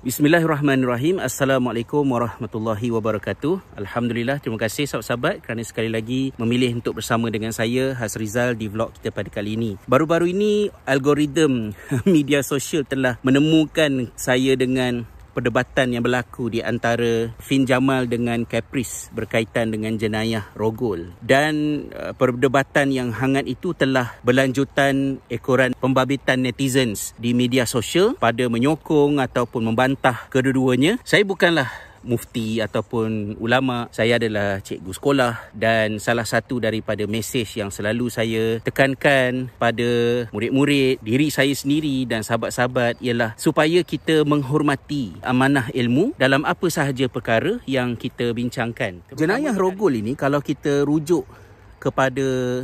Bismillahirrahmanirrahim. Assalamualaikum warahmatullahi wabarakatuh. Alhamdulillah, terima kasih sahabat-sahabat kerana sekali lagi memilih untuk bersama dengan saya Hasrizal di vlog kita pada kali ini. Baru-baru ini algoritma media sosial telah menemukan saya dengan perdebatan yang berlaku di antara Fin Jamal dengan Caprice berkaitan dengan jenayah Rogol. Dan uh, perdebatan yang hangat itu telah berlanjutan ekoran pembabitan netizens di media sosial pada menyokong ataupun membantah kedua-duanya saya bukanlah mufti ataupun ulama saya adalah cikgu sekolah dan salah satu daripada mesej yang selalu saya tekankan pada murid-murid diri saya sendiri dan sahabat-sahabat ialah supaya kita menghormati amanah ilmu dalam apa sahaja perkara yang kita bincangkan. Jenayah rogol ini kalau kita rujuk kepada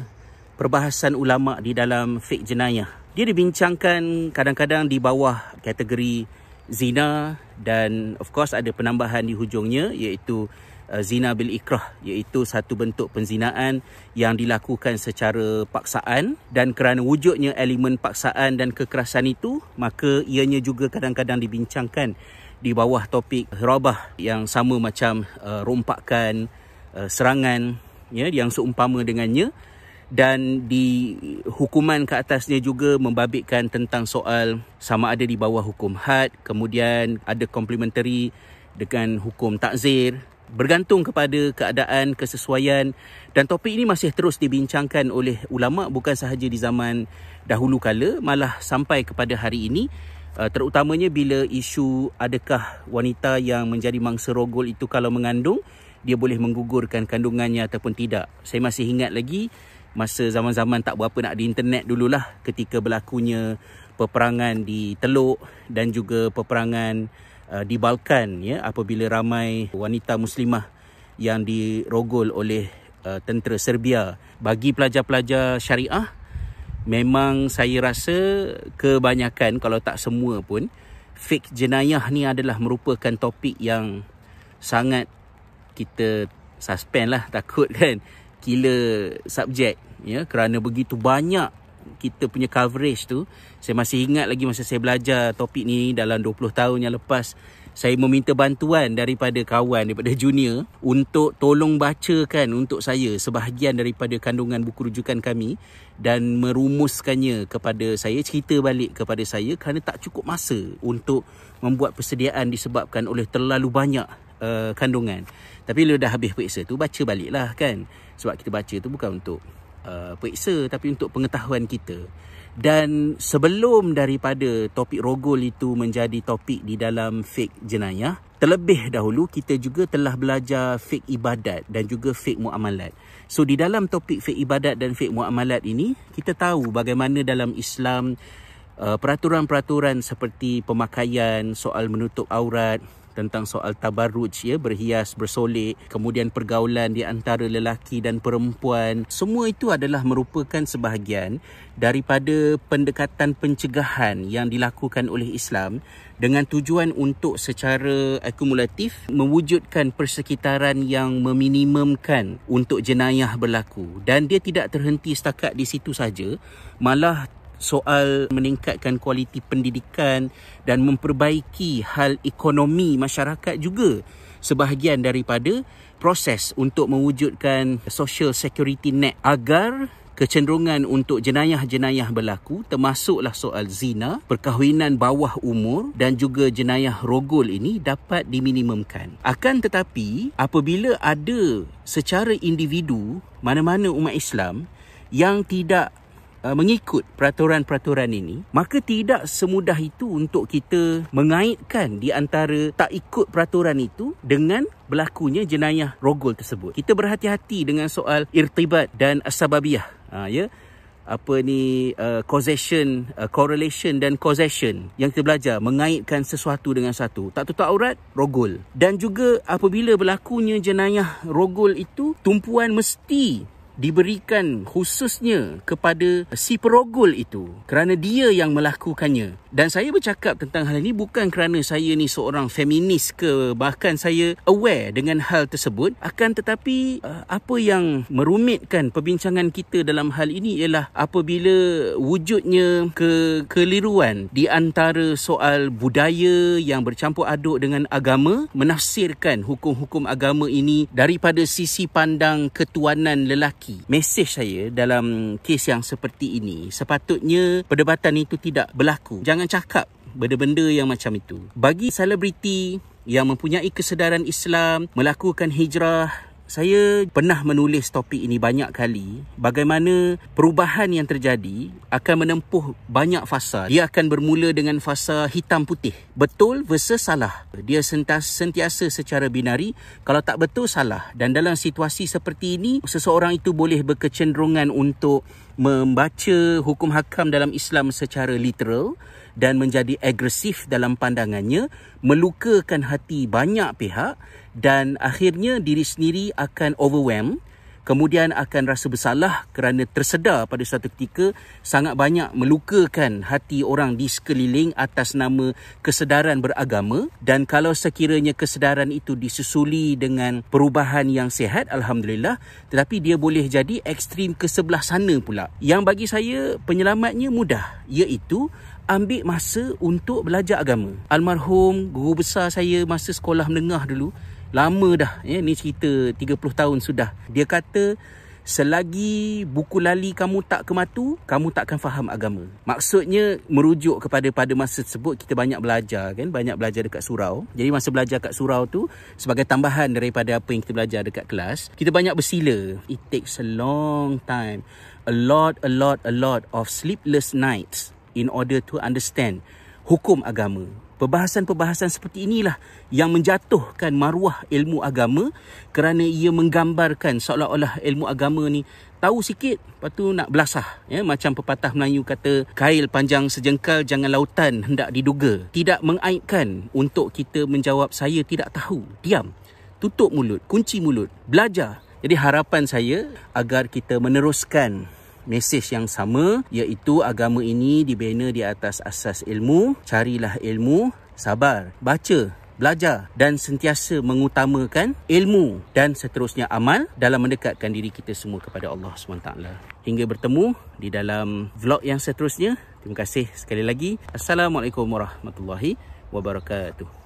perbahasan ulama di dalam fiqh jenayah dia dibincangkan kadang-kadang di bawah kategori zina dan of course ada penambahan di hujungnya iaitu uh, zina bil ikrah iaitu satu bentuk penzinaan yang dilakukan secara paksaan dan kerana wujudnya elemen paksaan dan kekerasan itu maka ianya juga kadang-kadang dibincangkan di bawah topik rabah yang sama macam uh, rompakan uh, serangan ya yang seumpama dengannya dan di hukuman ke atasnya juga membabitkan tentang soal sama ada di bawah hukum had kemudian ada complementary dengan hukum takzir. Bergantung kepada keadaan kesesuaian. Dan topik ini masih terus dibincangkan oleh ulama bukan sahaja di zaman dahulu kala malah sampai kepada hari ini. Uh, terutamanya bila isu adakah wanita yang menjadi mangsa rogol itu kalau mengandung dia boleh menggugurkan kandungannya ataupun tidak. Saya masih ingat lagi masa zaman-zaman tak berapa nak di internet dululah ketika berlakunya peperangan di Teluk dan juga peperangan uh, di Balkan ya apabila ramai wanita muslimah yang dirogol oleh uh, tentera Serbia. Bagi pelajar-pelajar syariah memang saya rasa kebanyakan kalau tak semua pun fake jenayah ni adalah merupakan topik yang sangat kita suspend lah takut kan killer subjek ya kerana begitu banyak kita punya coverage tu saya masih ingat lagi masa saya belajar topik ni dalam 20 tahun yang lepas saya meminta bantuan daripada kawan daripada junior untuk tolong bacakan untuk saya sebahagian daripada kandungan buku rujukan kami dan merumuskannya kepada saya cerita balik kepada saya kerana tak cukup masa untuk membuat persediaan disebabkan oleh terlalu banyak uh, kandungan. Tapi bila dah habis periksa tu baca baliklah kan. Sebab kita baca tu bukan untuk uh, periksa tapi untuk pengetahuan kita. Dan sebelum daripada topik rogol itu menjadi topik di dalam fake jenayah, terlebih dahulu kita juga telah belajar fake ibadat dan juga fake muamalat. So di dalam topik fake ibadat dan fake muamalat ini, kita tahu bagaimana dalam Islam uh, peraturan-peraturan seperti pemakaian, soal menutup aurat, tentang soal tabarruj ya berhias bersolek kemudian pergaulan di antara lelaki dan perempuan. Semua itu adalah merupakan sebahagian daripada pendekatan pencegahan yang dilakukan oleh Islam dengan tujuan untuk secara akumulatif mewujudkan persekitaran yang meminimumkan untuk jenayah berlaku. Dan dia tidak terhenti setakat di situ saja malah soal meningkatkan kualiti pendidikan dan memperbaiki hal ekonomi masyarakat juga sebahagian daripada proses untuk mewujudkan social security net agar kecenderungan untuk jenayah-jenayah berlaku termasuklah soal zina, perkahwinan bawah umur dan juga jenayah rogol ini dapat diminimumkan. Akan tetapi apabila ada secara individu mana-mana umat Islam yang tidak Uh, mengikut peraturan-peraturan ini, maka tidak semudah itu untuk kita mengaitkan di antara tak ikut peraturan itu dengan berlakunya jenayah rogol tersebut. Kita berhati-hati dengan soal irtibat dan asbabiyah. Ha, ya apa ni uh, causation uh, correlation dan causation yang kita belajar mengaitkan sesuatu dengan satu tak tutup aurat rogol dan juga apabila berlakunya jenayah rogol itu tumpuan mesti diberikan khususnya kepada si perogol itu kerana dia yang melakukannya. Dan saya bercakap tentang hal ini bukan kerana saya ni seorang feminis ke bahkan saya aware dengan hal tersebut. Akan tetapi uh, apa yang merumitkan perbincangan kita dalam hal ini ialah apabila wujudnya kekeliruan di antara soal budaya yang bercampur aduk dengan agama menafsirkan hukum-hukum agama ini daripada sisi pandang ketuanan lelaki lelaki. Mesej saya dalam kes yang seperti ini, sepatutnya perdebatan itu tidak berlaku. Jangan cakap benda-benda yang macam itu. Bagi selebriti yang mempunyai kesedaran Islam, melakukan hijrah saya pernah menulis topik ini banyak kali. Bagaimana perubahan yang terjadi akan menempuh banyak fasa. Dia akan bermula dengan fasa hitam putih. Betul versus salah. Dia sentiasa secara binari. Kalau tak betul salah. Dan dalam situasi seperti ini seseorang itu boleh berkecenderungan untuk membaca hukum hakam dalam Islam secara literal dan menjadi agresif dalam pandangannya, melukakan hati banyak pihak dan akhirnya diri sendiri akan overwhelmed kemudian akan rasa bersalah kerana tersedar pada satu ketika sangat banyak melukakan hati orang di sekeliling atas nama kesedaran beragama. Dan kalau sekiranya kesedaran itu disusuli dengan perubahan yang sihat alhamdulillah tetapi dia boleh jadi ekstrim ke sebelah sana pula. Yang bagi saya penyelamatnya mudah iaitu ambil masa untuk belajar agama. Almarhum guru besar saya masa sekolah menengah dulu lama dah ya ni cerita 30 tahun sudah. Dia kata selagi buku lali kamu tak kematu kamu tak akan faham agama. Maksudnya merujuk kepada pada masa tersebut kita banyak belajar kan? Banyak belajar dekat surau. Jadi masa belajar kat surau tu sebagai tambahan daripada apa yang kita belajar dekat kelas kita banyak bersila. It takes a long time. A lot a lot a lot of sleepless nights in order to understand hukum agama Perbahasan-perbahasan seperti inilah yang menjatuhkan maruah ilmu agama kerana ia menggambarkan seolah-olah ilmu agama ni tahu sikit lepas tu nak belasah. Ya macam pepatah Melayu kata kail panjang sejengkal jangan lautan hendak diduga. Tidak mengaitkan untuk kita menjawab saya tidak tahu. Diam. Tutup mulut kunci mulut belajar. Jadi harapan saya agar kita meneruskan mesej yang sama iaitu agama ini dibina di atas asas ilmu carilah ilmu sabar baca belajar dan sentiasa mengutamakan ilmu dan seterusnya amal dalam mendekatkan diri kita semua kepada Allah SWT. Hingga bertemu di dalam vlog yang seterusnya. Terima kasih sekali lagi. Assalamualaikum warahmatullahi wabarakatuh.